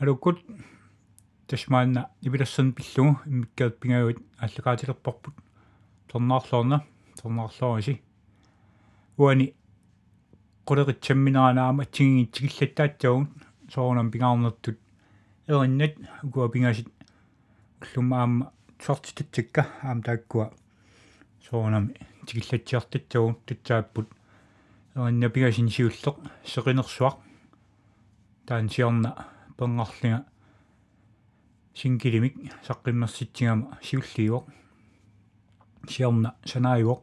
алуккут тасмаанна ивилассан пиллугу иммиккаат пингагут аллагаатилерпарпут торнаарлуорна торнаарлуориси уани quleritamminaanaama atsigingit tigillataatsagun soornam pingaarnertut erinnet ukua pingasit ullum aamma sortitatsikka aam taakkua soornami tigillatsiartatsagun tatsaapпут erinna pingasin siulleq seqinersuaq taan pengarlinga sinkilimik saqqimmersitigama siulliuaq siorna sanaiuaq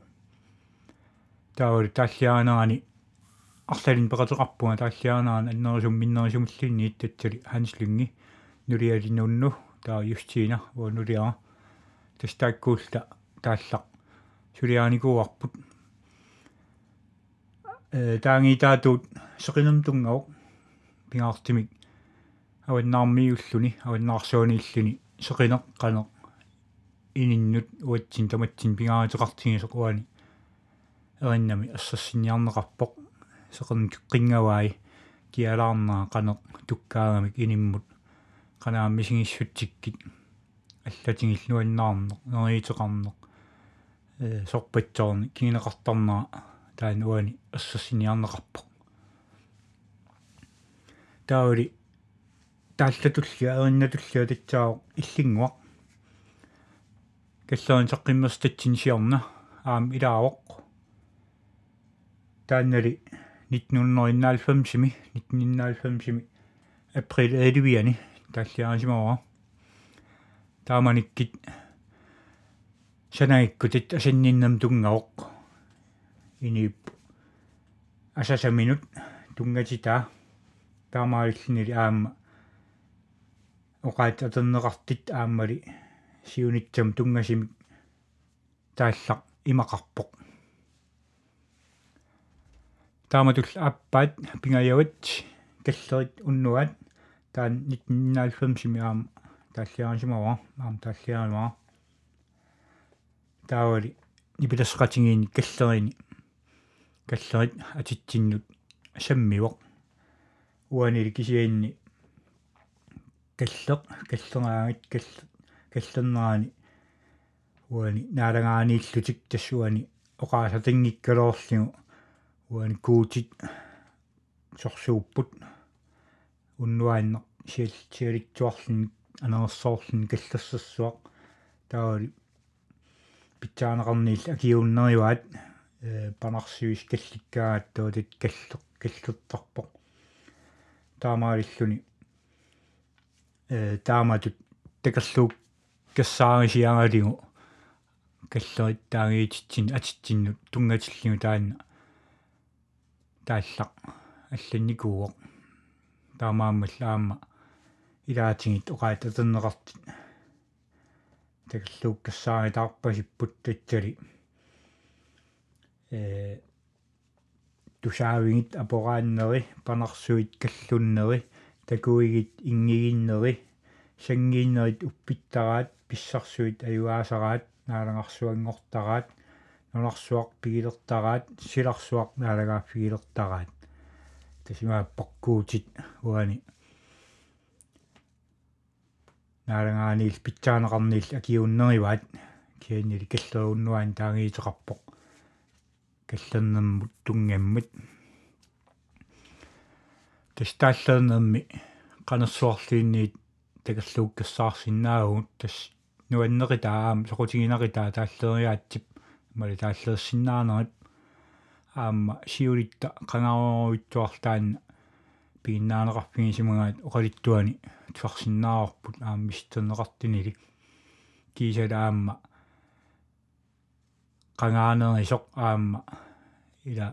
таавал тааллиаанаани арлалин пекатеқарпунга тааллиаанаан аннерисум миннерисумиллинни иттатсали ханслунги нулиалинунну таа юстиина уа нулиара тастааккуулта тааллақ сулиааникууарпут э таангитаатут сеқинум тунгаук пингаартимик аваннаармиуллуни аваннаарсууниллуни сеқинеқ қанеқ ининнут уатсин таматсин пингаатеқартигисоқ уани эриннами ассассинниарнеқарпоқ сеқерн қингаваи киалаарнаа қанеқ туккаагамик иниммут канаам мисигиссутсиккит аллатингиллуаннаарнеқ нериитеқарнеқ э сорпатсоорни кининеқартарнаа таан уани ассассинниарнеқарпоқ таули тааллатуллиа эриннатуллиа татсао иллингуақ каллаан саққиммерстатсин сиорна аам илаавоқ. Тааннали 1991-ми 1991-ми април 11-ни тааллиарисимава тааманиккит санаиккутит асанниннам тунгавоқ инип асасаминут тунгатита таамааллинили аама оқаат атернеқартит ааммали сиунитсам тунгасимик тааллақ имақарпоқ. Тааматул аппаат пингаяават каллерит уннуат. Таан 1990 аам тааллиарисимава аам тааллиаруа таавали нипиласқатингиини каллерини каллерит атитсиннут саммивоқ уанили кисиаинни калл каллернаани уани наалагаанииллутик тассуани оқаасатингиккалоорлигу уани куутит сорсууппут уннуаанне сиал сиалитсуарлин анерсоорлин каллассассуақ таавали питсаанеқарниил акиуннериваат э панарсивис калликкааат тоотит каллеқ каллуттарпоқ таамаалиллуни э тааматут такерлуук кассаарисиагалигу каллерит таагиититсин атитсиннут тунгатиллигу таанна. Тааллақ алланникууоқ таамааммал аама илаатингит оқаат атернеқартит такерлууккассаари таарпасиппут татсали э тусаавингит апорааннери панарсуит каллуннери такуигит ингигиннери сангииннерит уппиттараат писсарсуит аюаасараат наалагарсуангортараат нунарсуақ пигилертараат силарсуақ наалагаа пигилертараат тасимаа паккуутит уани наалагааниил питсаанеқарниил акиуннериваат кианнили каллеруннуаан таагиитеқарпоқ каллернэрмут тунгаммат тастааллернэрми канассуарлиинниит такерлууккассаарсинаагуут тас нуаннери таам сокутигинери таа тааллериаатсип мали тааллерсиннаанерит аама сиулитта канааруитсуарлаан пигиннаанеқарпигисимагаат оқалиттуани туарсиннаарпут аама мистернеқартинили кисала аама кангаанерисоқ аама ила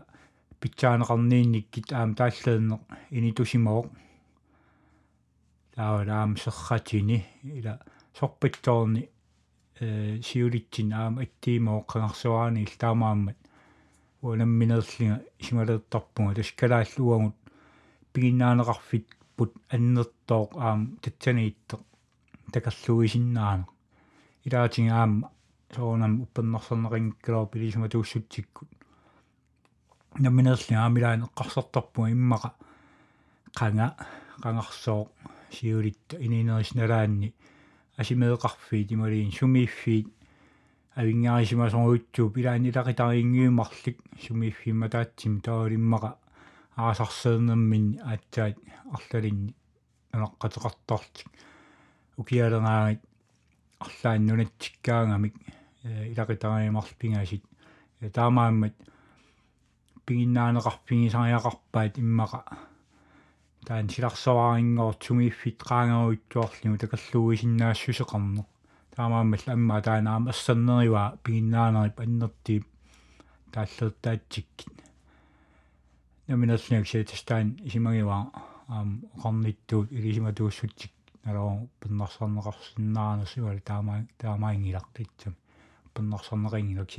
питсаанеқарниинниккит аама тааллеернеқ инитусимавоқ таавалаам серратини ила сорпатсоорни э сиулитсин аама аттиимоо қангарсуаани таамааммат уанамминерлинга сималеэртарпунга таскалааллуагут пигиннаанеқарфит пут аннертооқ аам татсаниитте такерлуисиннаана илаатин аама соонам уппеннарсернерингккалоо пилисма тууссутсиккут намминерлинга аамилаан эққарсартарпунга иммақа қанга qangarsooq сиулитта ининерисналаанни асимеэқарфиит ималиин сумииффиит авингаарисимасоруутсууп илаанилақитарингиумарлик сумииффимма таатсим таалиммаqa аасарсеернэрмин аатсаат арлалинни анаққатеқарторлик укиалераагит арлаан нунатсиккаагамик илақитариимарлпингасит таамааммат пигиннаанеқарпигисариақарпаат иммаqa таан силарсаваарингоор сумииффит qaangeruittuarlimu такаллугисиннаассусеқарнеқ таамааммал амма таанаама ассаннериваа пигиннаанерип аннертиип тааллертаатсиккит. Наминерлниак сеэтстаан исимагиваа аам оқарниттуут илисиматууссутсик налоо пиннарсарнеқарсиннаанерс уали таамаа таамаингилартитсам пиннарсарнеқингилак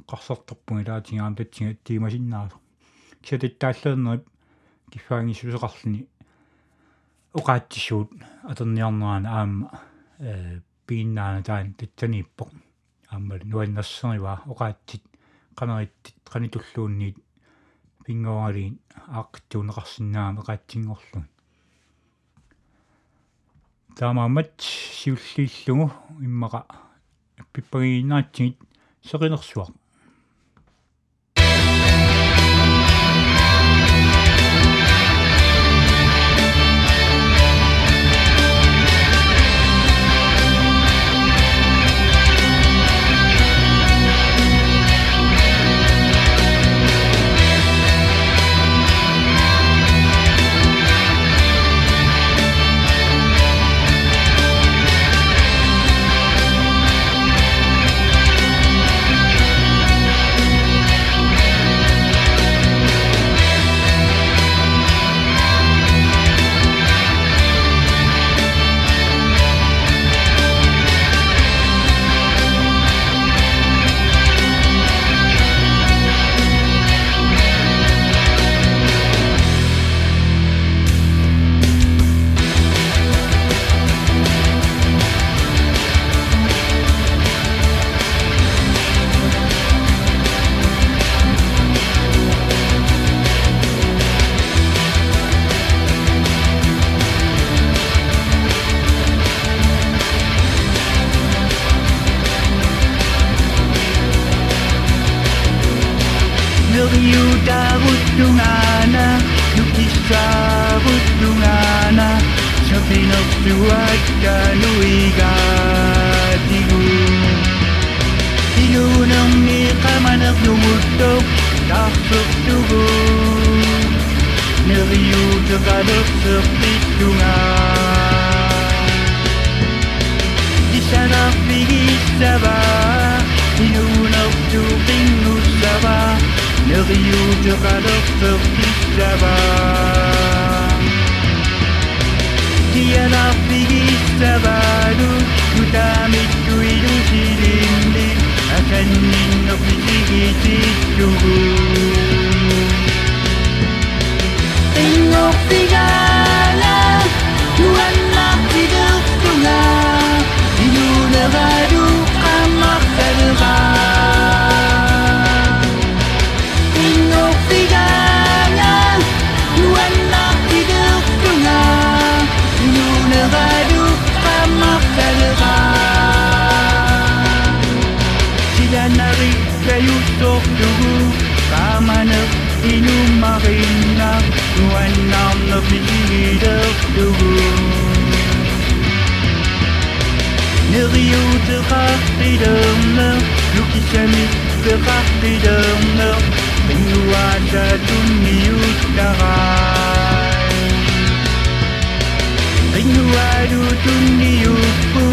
сиан қарсэрторпунги таатингаам татсинга тимасиннаасо ксатиттааллернерип киффаанги сусеқарлни оқаатсисуут атерниарнерaan аама э пииннаана таан татсанииппо ааммал нуаннерсерива оқаатсит qanerittит qanitulluunniit пингоалиин ааққиттуунеқарсинаама qaatсингорлун таамаамат сиуллииллугу иммаqa пиппагииннаатсигит сеқинерсуақ you. sera Spider-Man Lúc khi Jamie sera Spider-Man Mình hoa ra chung nhiều đã rai Mình hoa đủ chung nhiều phu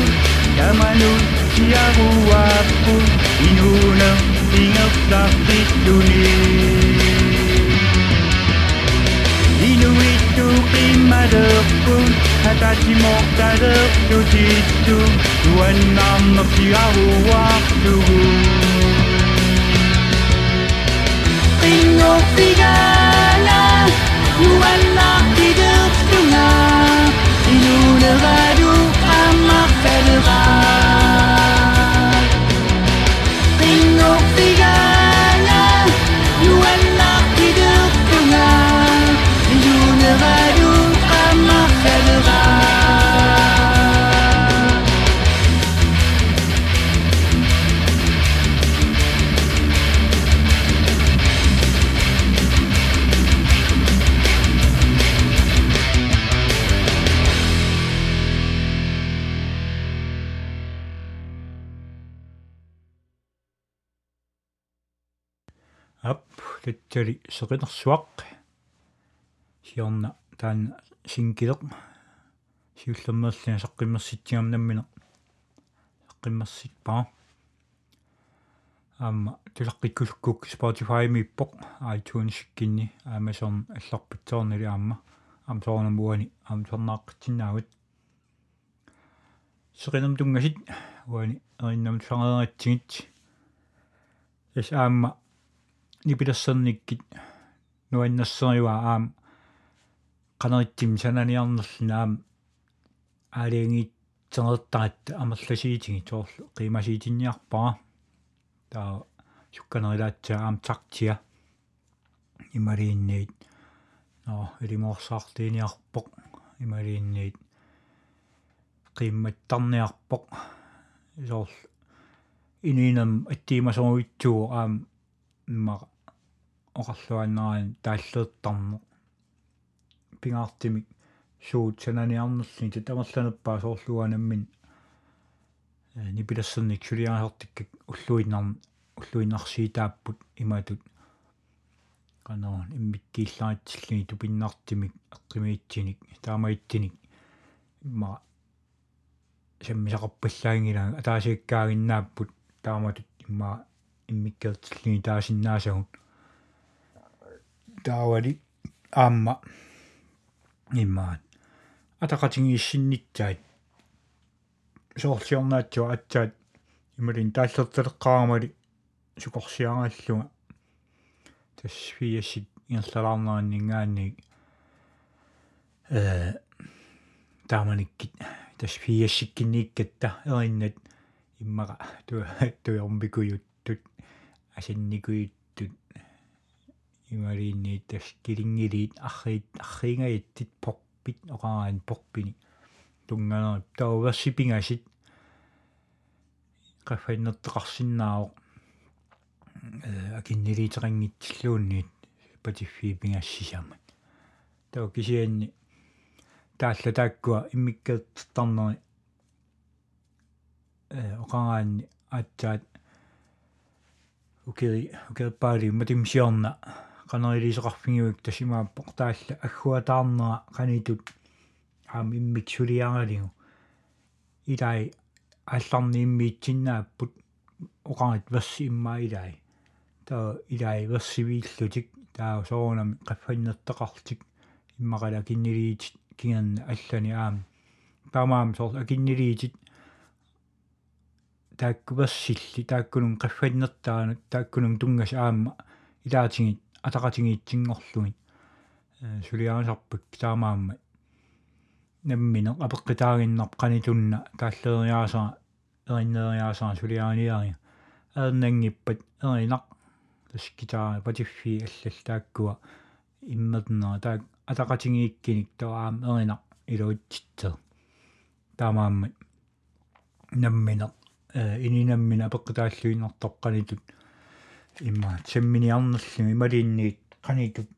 Đã mà nụ chi á hù hoa phu Mình hù nâng tiếng ốc giáp tít đu ni Inuit tu kim ma được phu het a dimor da ur tu dit tu Tu en nam fi a war tu Ringo figala Nu en nam di dur tu na Inune radu amar federa ап татсали сеқинерсуақ сиорна таан сингилеқ сиуллермерлина саққиммерситсигамнаммина саққиммерситпаа аама тулаққиккулуккук Spotify миппоқ iTunes кинни Amazon алларпитсоорнили аама ам соорнамуани ам сорнааққитсинаагут сеқинам тунгасит уани эриннам сангератсигит эс аама нипилассерниккит нуаннассериуа аам канариттим сананиарнерлина аам аалингит тенертаат амерласиитиги тоорлу қимасиитинниарпара таа сукканерилаатсаа аам тартия имариинниит но элимоорсаартиниарпоқ имариинниит qimmattarniarpoq isoorl iniinam attiimasоруитсуу аам иммаqa оқарлуаннерaan тааллеэртарнеқ пингаартимик суут сананиарнерлни татамерланерпаа соорлуанаммин э нипилассерник сулиаасартиккак уллуиннарн уллуиннарсиитааппут иматут канаан иммиккииллаатсиллини тупиннартимик эққимиитсиник таамаитсиник. Имма саммисақарпаллаангилаа атаасииккаагиннааппут тааматут. Имма иммиккертиллини таасиннаасагут таавали аама иммаат атақатингииссиннитсаат соорлиорнаатсуа атсаат ималин тааллертелеққарамали сукорсиарааллуга тассфиассит иерлалаарнераннингаанни э тааманиккит тасфиассиккиннииккатта эриннат иммаqa ту туйормикуйуттут асинникуйуттут имариинни тас килингилиит арриит арриингаиттит порпит оқараан порпини тунганер тауверсипингасит qaffannерteqarsinnaao э акиннилиитерингитсиллуунниит патиффи пингассисамат таа кисианни таалла тааккуа иммиккааттарнери э оқараанни аатсаат укери укерпаали матимсиорна канарилисеқарфигиуик тасимааппоқ таалла аггуатаарнера канитут аам иммик сулиаралигу илай алларни иммиитсиннааппут оқарит верси иммаа илай таа илай версивииллутик таа соонами qaffannерteqartik иммақала киннилиит кинганна аллани аам таамаам соор акиннилиитит тааккуверсилли тааккунун qaffannерtaanut тааккунун тунгас аама илаатингит атақатингиитсингорлугит э сулиаасарпак таамаамма наммине апеққитаагиннар қанитунна тааллериаасаа эриннериаасаа сулиааниари аернангиппат эринақ таскитаа патиффи аллал тааккуа. Иммернера таак атақатингииккиник таам эринақ илуитситсер таамаамма наммине э ининаммина апеққитааллуиннартоқ қанитут имма семминиарнерлуми ималиинниит қанитут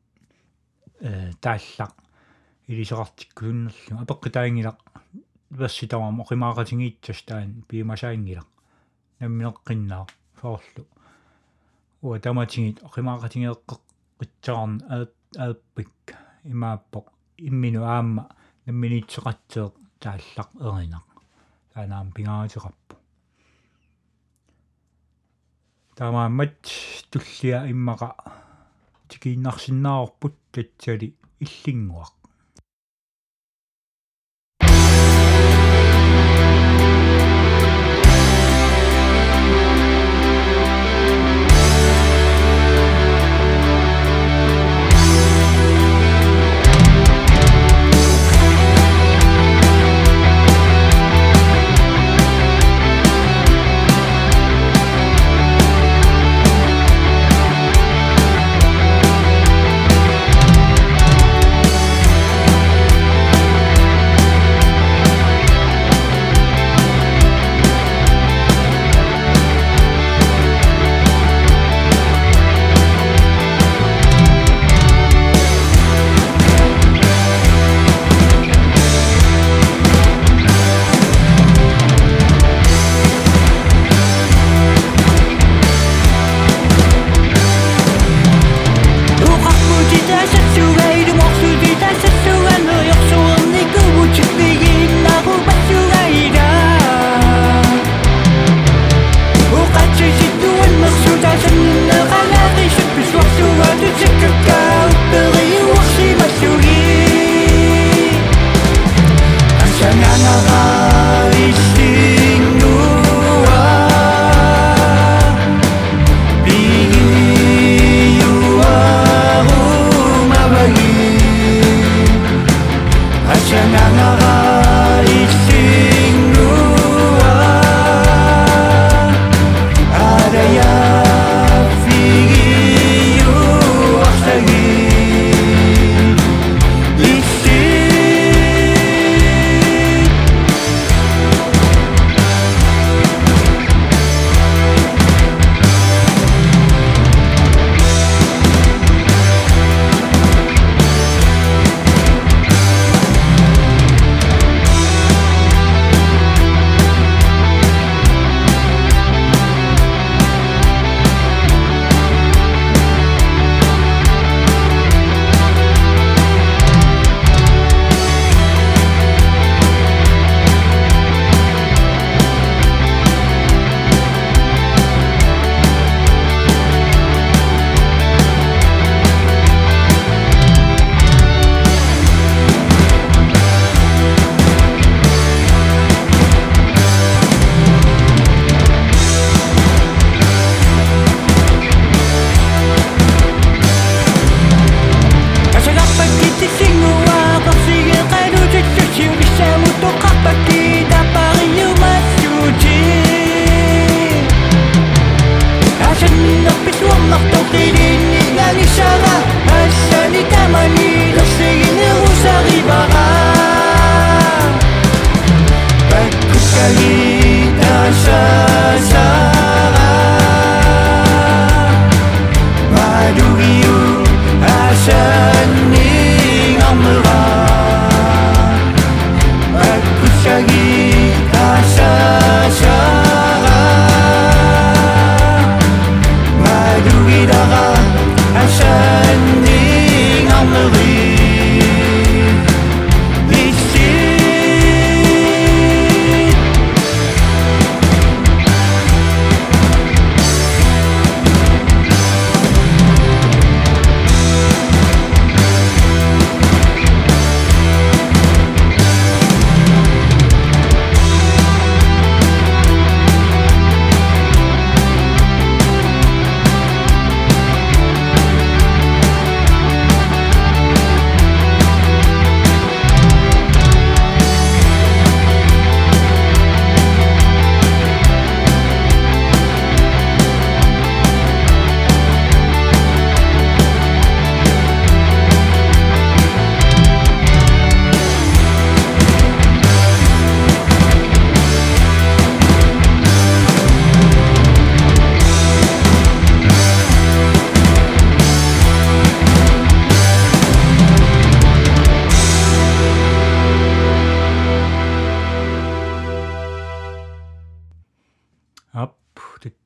э тааллақ илисеқартиккулуннерлу апеққитаангилақ верситавам оқимаақатингиитсас таан пиимасаангилақ намминеққиннаа фоорлу уа таматингит оқимаақатингеэққеқ қитсаарн ааппик имааппоқ иммину аама намминитсеқатсеэ тааллақ эринақ таанаам пингаатеқарпу таамааммат туллиа иммақа тикииннарсиннаарпут татсали иллингуақ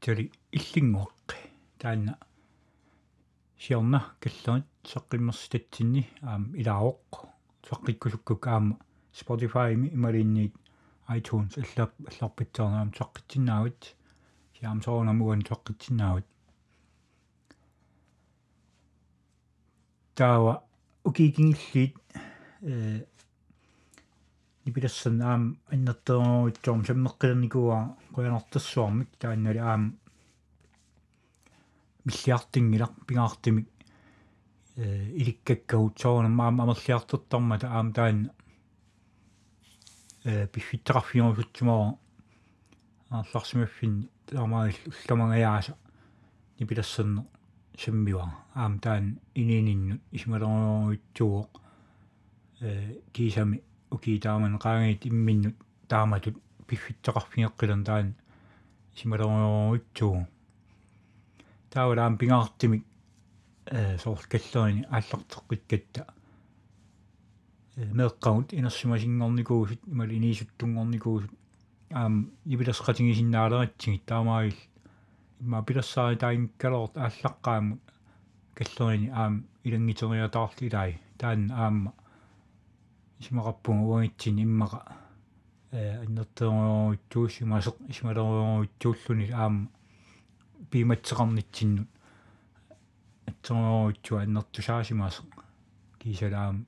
татсали иллингуаққи таанна сиорна каллунит сеққиммерси татсинни аам илаавоқ сеққиккусуккук аама Spotify ми ималинниит iTunes аллар алларпитсаарнаам сеққитсиннаавит сиам соонамуан сеққитсиннаавит таава укикингиллиит э нипилассан аам аннертернеруутсуум саммеққилерникуа қуянартассуармик тааннали аам миллиартингилар пингаартимик э иликкаккагут соонам аам амерлиартэртармата аам таанна э пиффиттеқарфиорусутсумаа аарларсимаффин таамаал улламагаяаса нипилассерне саммиуа аам таан инининнут исмалеруутсуоқ э кисами уки тааман qaangit имминнут тааматут пиффиттеқарфиеққилан таан. Исмалеруутсуо таавалаам пингаартимик э сооркаллерини ааллартеққиккатта э меэққамут инерсимасингорникуусут имали инисуттунгорникуусут аам ибиласқатингисиннаалератсигит таамаагил имма пилассаари таингкалорт ааллаққаамут каллерини аам илангитериатаарлилай таан аама исмақарпунг уангитсин иммаqa э аннертероруутсуусимасеқ исмалеруутсууллуни аама пиматсеқарнитсиннут атсеруутсуа аннертусаасимасеқ кисалаам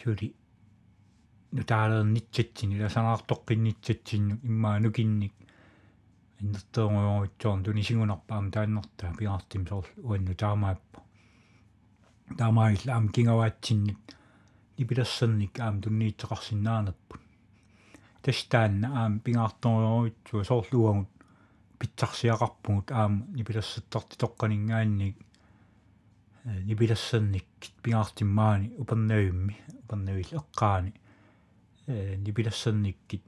сули нутаалернитсатсин иласанаартоққиннитсатсинну иммаа нукинник иннэртеэрмуйоритсуарн тунисигунарпаам тааннэртаа пиартим сорл уанну таамааппа. Таамаил аам кингаваатсинник нипилассерник аам тунниитсеқарсинаанерпут тастаанна аам пингаарториоритсуа соорлуагут питсарсиақарпугут аама нипилассаттарти тоққанингаанник нипилассерник пингаартиммаани упернавимми упернавил эққаани э нипилассерниккит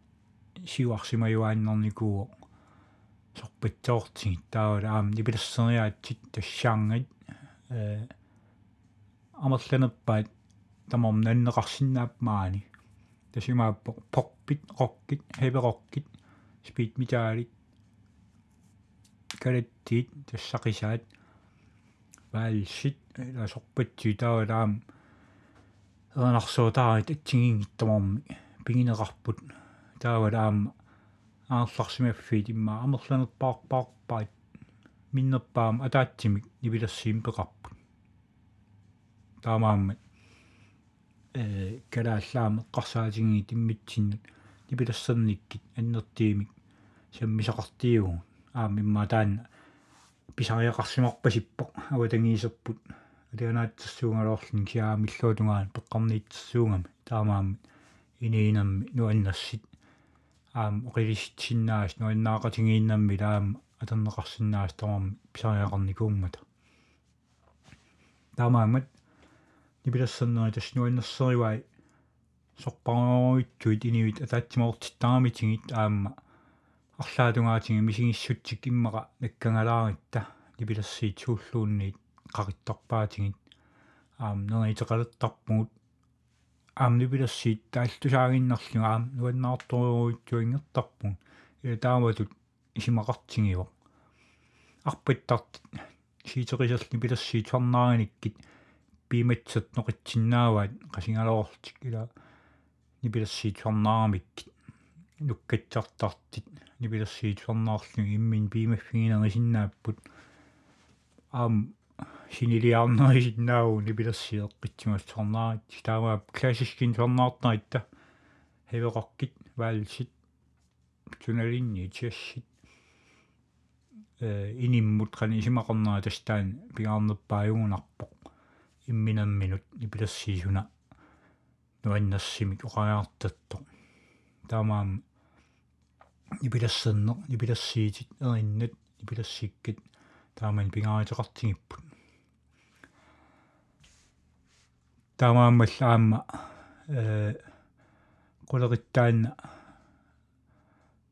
сиуарсимаюааннэрникуу сорпитсоортигит таавала аама нипилассериаатсит тассаангат э амерланерпаат тамам наннеқарсинаапмаани тасимааппо порпит роккит хевероккит спит митаалит калаттит тассақисаат ваалсит ласорпатсу таавалаам эрнарсуутаарит атсигингиттамарми пигинеқарпут таавалаам аарларсимаффиит имма амерланерпаарпаарпаат миннерпаам атаатсимик нивилерсиим пеқарпут таамааммат э калааллаама эққарсаатингии тиммитсиннут нивилерсерниккит аннертиимик саммисақартиугу аамимма таанна писариақарсимарпасиппо аватангиисерпут алианаатсуунгалоорлин киаамиллуутунгаан пеққарниитсуугами таамаами иниинамми нуаннассит аам оқилиссиннаас нуаннаақатингииннамми таама атернеқарсиннаас тамарми писариақарникуунгмата таамаамат нипилассернери таснуаннерсеривай сорпаруитсуит иниуит атаатсимаортиттарамитингит аама арлаатунгаатинги мисигиссутсик иммаqa наккангалааритта нипилассиит сууллуунниит qarittorpaatiнгит аам неритеқалертарпугут аам нипилассиит таалтусаагиннарлуга аам нуаннаарторуитсуингертарпуг ила тааматут исимақартингива арпиттарт сиитерисерл нипилассиит сарнааганиккит пиматсат ноқитсиннааваат қасингалоорлтик ила нипилассиит сарнаарамиккит нуккатсартартит нипилерсиит фернаарлуг иммин пимаффигинерисиннааппут аам синилиарнерисиннааву нипилерсиеққитсимассорнаарит таамаа классискин фернаартнаитта хевеқаркит ваалсит туналинни тиассит э иниммут қани исимақарнера тастаан пигаарнерпааюгунарпоқ имминамминут нипилерсиисуна нуаннассимик оқагаартаттоқ таамаам нипилассернеқ нипилассиитит эриннат нипилассиккит тааман пингааритеқартигиппут таамааммал аама э qulerittaanna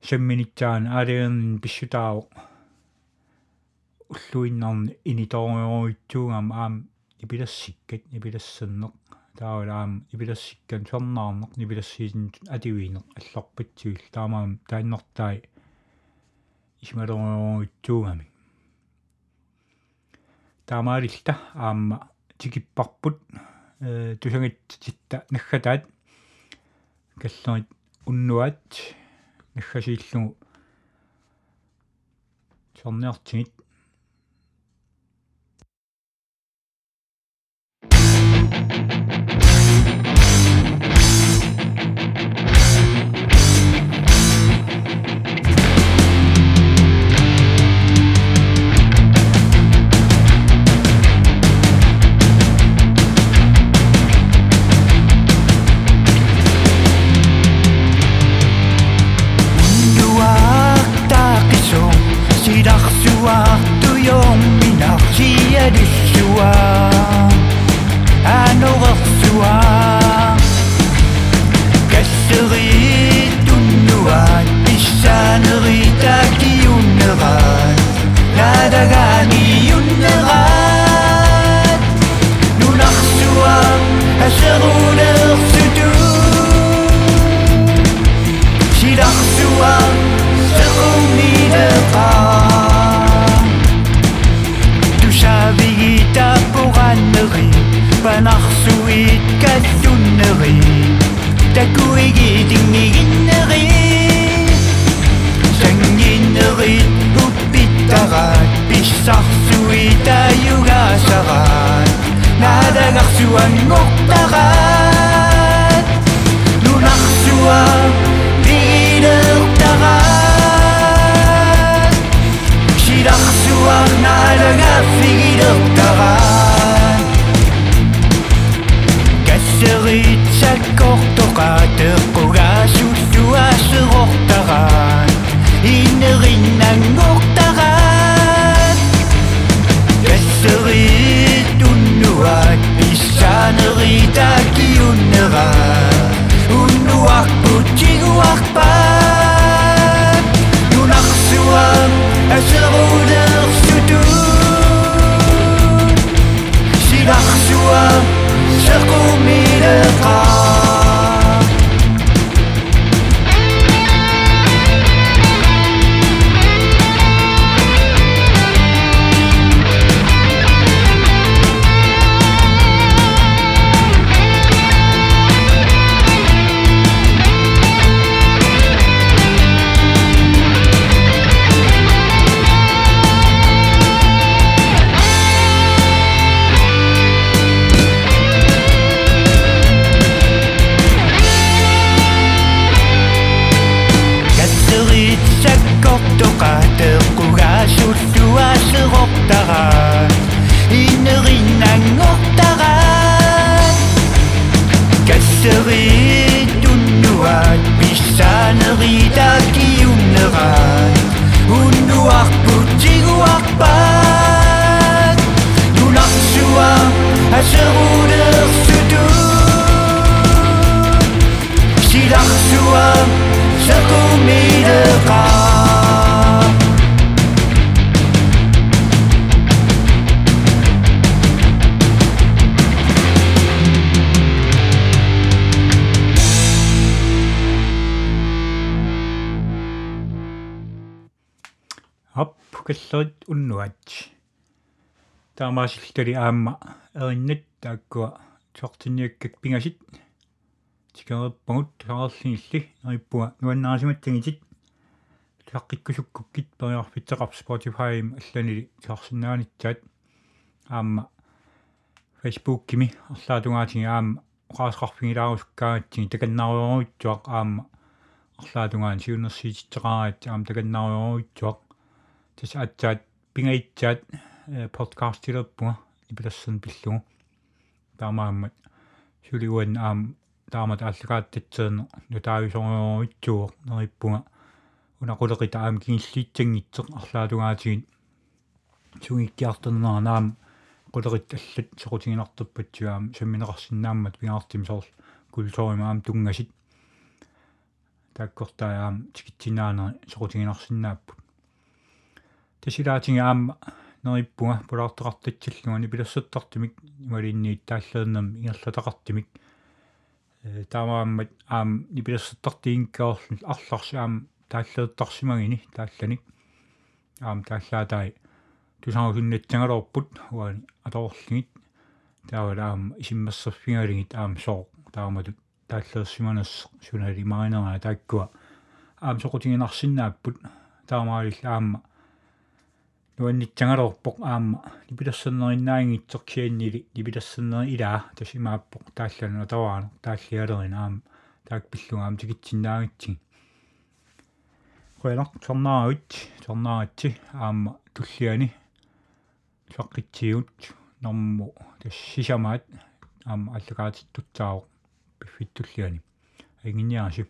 самминитсаана аалиернин писсутаавоқ уллуиннарни иниториоруитсуугам аам нипилассиккат нипилассернеқ таавалаам ипилассиккан сорнаарнеқ нипилассиисин ативиинеқ алларпатсуил таамаам тааннэртай исмалеруутсуугами таамаалилта аама тикиппарпут э тусагатситта наггатаат каллерит уннуат наггасииллугу сорниартигит Каллерит уннуат таамаасиллтали аама эриннат тааккуа сортинниаккак пингасит тикереппагут саарлиилли ариппуа нуаннаасиматтагитит саққиккусуккуккит периарфитсеқар Spotify алланили саарсинаанитсаат аама Facebook кими арлаатунгаатиги аама qaasqarfingilaaruskaagatсиги таканнааруйоруитсуақ аама арлаатунгаан сиунерсиититсеқараат аама таканнааруйоруитсуақ тас атсаат пингаитсаат подкастилерпуга ипилассан пиллугу. Таамааммат сулигуан аам таамат аллагааттатсеерне нутаависориоруитсуоқ нериппуга унақулеқита аам кингиллиитсангитсеқ арлаатунгаатигит сугиккиартернера наам quleritt аллат соқутигинартуппатсуаам самминеқарсинааммат пингаартим соорл культуримаам тунгасит. Таккортааам тикитсинаанери соқутигинарсинааппут тасилаатинга аама нериппуга пулаартеқартатсиллугани пилассуттартимик ималинниит тааллернам ингерлатақартимик таамааммат аам нипилассуттартиинкаорлу арларси аам тааллеэттарсимагини таалланик аам тааллаатай тусаагуннатсангалорпут уани аторлигит таавалаам исиммассерфингалигит аам соо тааматут тааллеерсиманас сунали маринера тааккуа. Аам соқутигинарсинааппут таамаалил аама нуаннитсангалорпоқ аама нипилассернериннаангитсеркианнили нипилассернери илаа тасимааппоқ тааллану таваана тааллиалерин аама таак пиллуга аама тикитсинаагитсиг qoyalaq tornaavit tornaagatsi aama tulliani саққитсиут норму тассисамаат аама аллагаатиттутсаавоқ пиффиттуллиани агинниаси